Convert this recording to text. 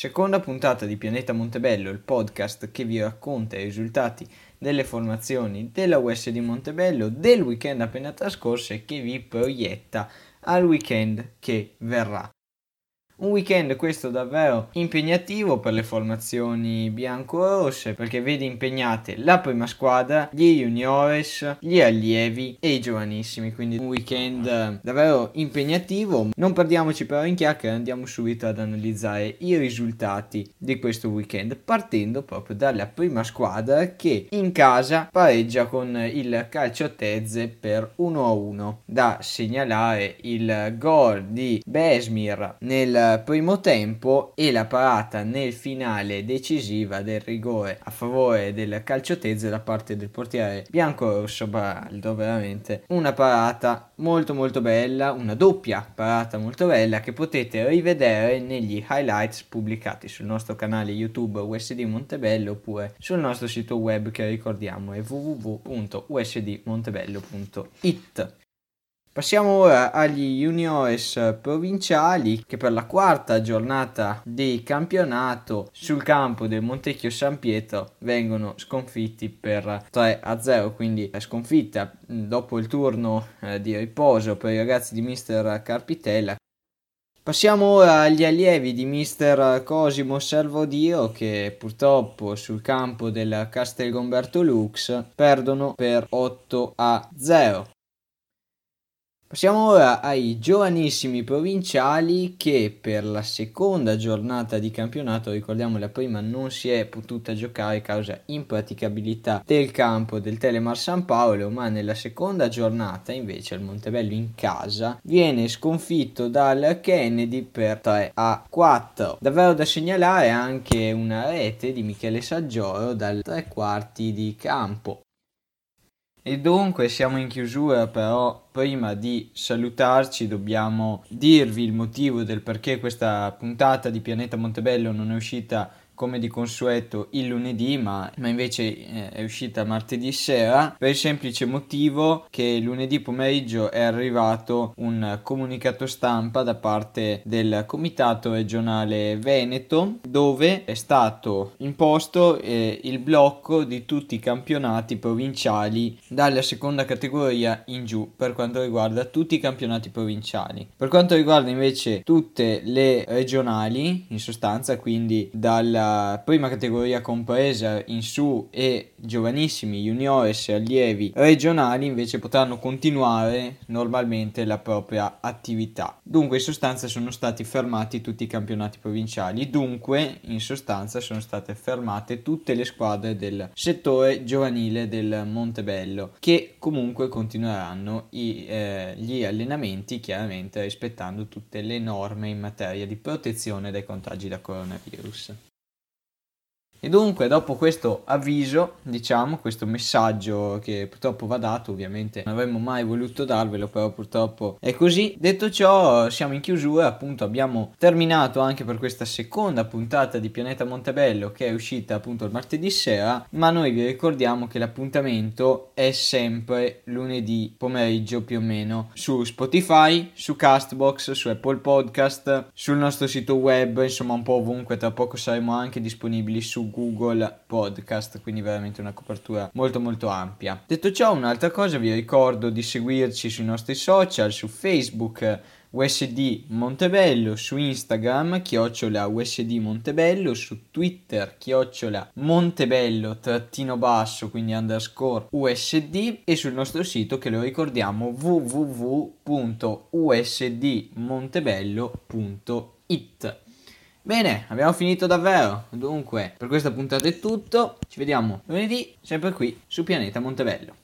Seconda puntata di Pianeta Montebello, il podcast che vi racconta i risultati delle formazioni della USD Montebello del weekend appena trascorso e che vi proietta al weekend che verrà. Un weekend questo davvero impegnativo per le formazioni bianco-rosse perché vede impegnate la prima squadra, gli juniores, gli allievi e i giovanissimi, quindi un weekend davvero impegnativo. Non perdiamoci però in chiacchiere, andiamo subito ad analizzare i risultati di questo weekend partendo proprio dalla prima squadra che in casa pareggia con il calcio Tezze per 1-1. Da segnalare il gol di Besmir nel primo tempo e la parata nel finale decisiva del rigore a favore del calciotezzo da parte del portiere bianco-rosso Baraldo. Veramente una parata molto molto bella, una doppia parata molto bella che potete rivedere negli highlights pubblicati sul nostro canale YouTube USD Montebello oppure sul nostro sito web che ricordiamo è www.usdmontebello.it. Passiamo ora agli juniores provinciali che per la quarta giornata di campionato sul campo del Montecchio San Pietro vengono sconfitti per 3 a 0, quindi sconfitta dopo il turno eh, di riposo per i ragazzi di mister Carpitella. Passiamo ora agli allievi di mister Cosimo Servodio che purtroppo sul campo del Castelgomberto Lux perdono per 8 a 0. Passiamo ora ai giovanissimi provinciali che per la seconda giornata di campionato, ricordiamo la prima non si è potuta giocare causa impraticabilità del campo del Telemar San Paolo, ma nella seconda giornata invece il Montebello in casa viene sconfitto dal Kennedy per 3 a 4. Davvero da segnalare anche una rete di Michele Saggioro dal tre quarti di campo. E dunque siamo in chiusura, però prima di salutarci dobbiamo dirvi il motivo del perché questa puntata di Pianeta Montebello non è uscita come di consueto il lunedì, ma, ma invece eh, è uscita martedì sera per il semplice motivo che lunedì pomeriggio è arrivato un comunicato stampa da parte del Comitato regionale Veneto dove è stato imposto eh, il blocco di tutti i campionati provinciali dalla seconda categoria in giù per quanto riguarda tutti i campionati provinciali. Per quanto riguarda invece tutte le regionali, in sostanza quindi dalla prima categoria compresa in su e giovanissimi, juniores e allievi regionali invece potranno continuare normalmente la propria attività. Dunque in sostanza sono stati fermati tutti i campionati provinciali, dunque in sostanza sono state fermate tutte le squadre del settore giovanile del Montebello che comunque continueranno i, eh, gli allenamenti chiaramente rispettando tutte le norme in materia di protezione dai contagi da coronavirus. E dunque, dopo questo avviso, diciamo, questo messaggio che purtroppo va dato, ovviamente non avremmo mai voluto darvelo, però purtroppo è così. Detto ciò, siamo in chiusura, appunto abbiamo terminato anche per questa seconda puntata di Pianeta Montebello che è uscita appunto il martedì sera, ma noi vi ricordiamo che l'appuntamento è sempre lunedì pomeriggio più o meno su Spotify, su Castbox, su Apple Podcast, sul nostro sito web, insomma un po' ovunque, tra poco saremo anche disponibili Google Podcast, quindi veramente una copertura molto molto ampia. Detto ciò, un'altra cosa vi ricordo di seguirci sui nostri social, su Facebook USD Montebello, su Instagram chiocciola USD Montebello, su Twitter chiocciola Montebello trattino basso, quindi underscore USD e sul nostro sito che lo ricordiamo www.usdmontebello.it. Bene, abbiamo finito davvero. Dunque, per questa puntata è tutto. Ci vediamo lunedì, sempre qui su Pianeta Montebello.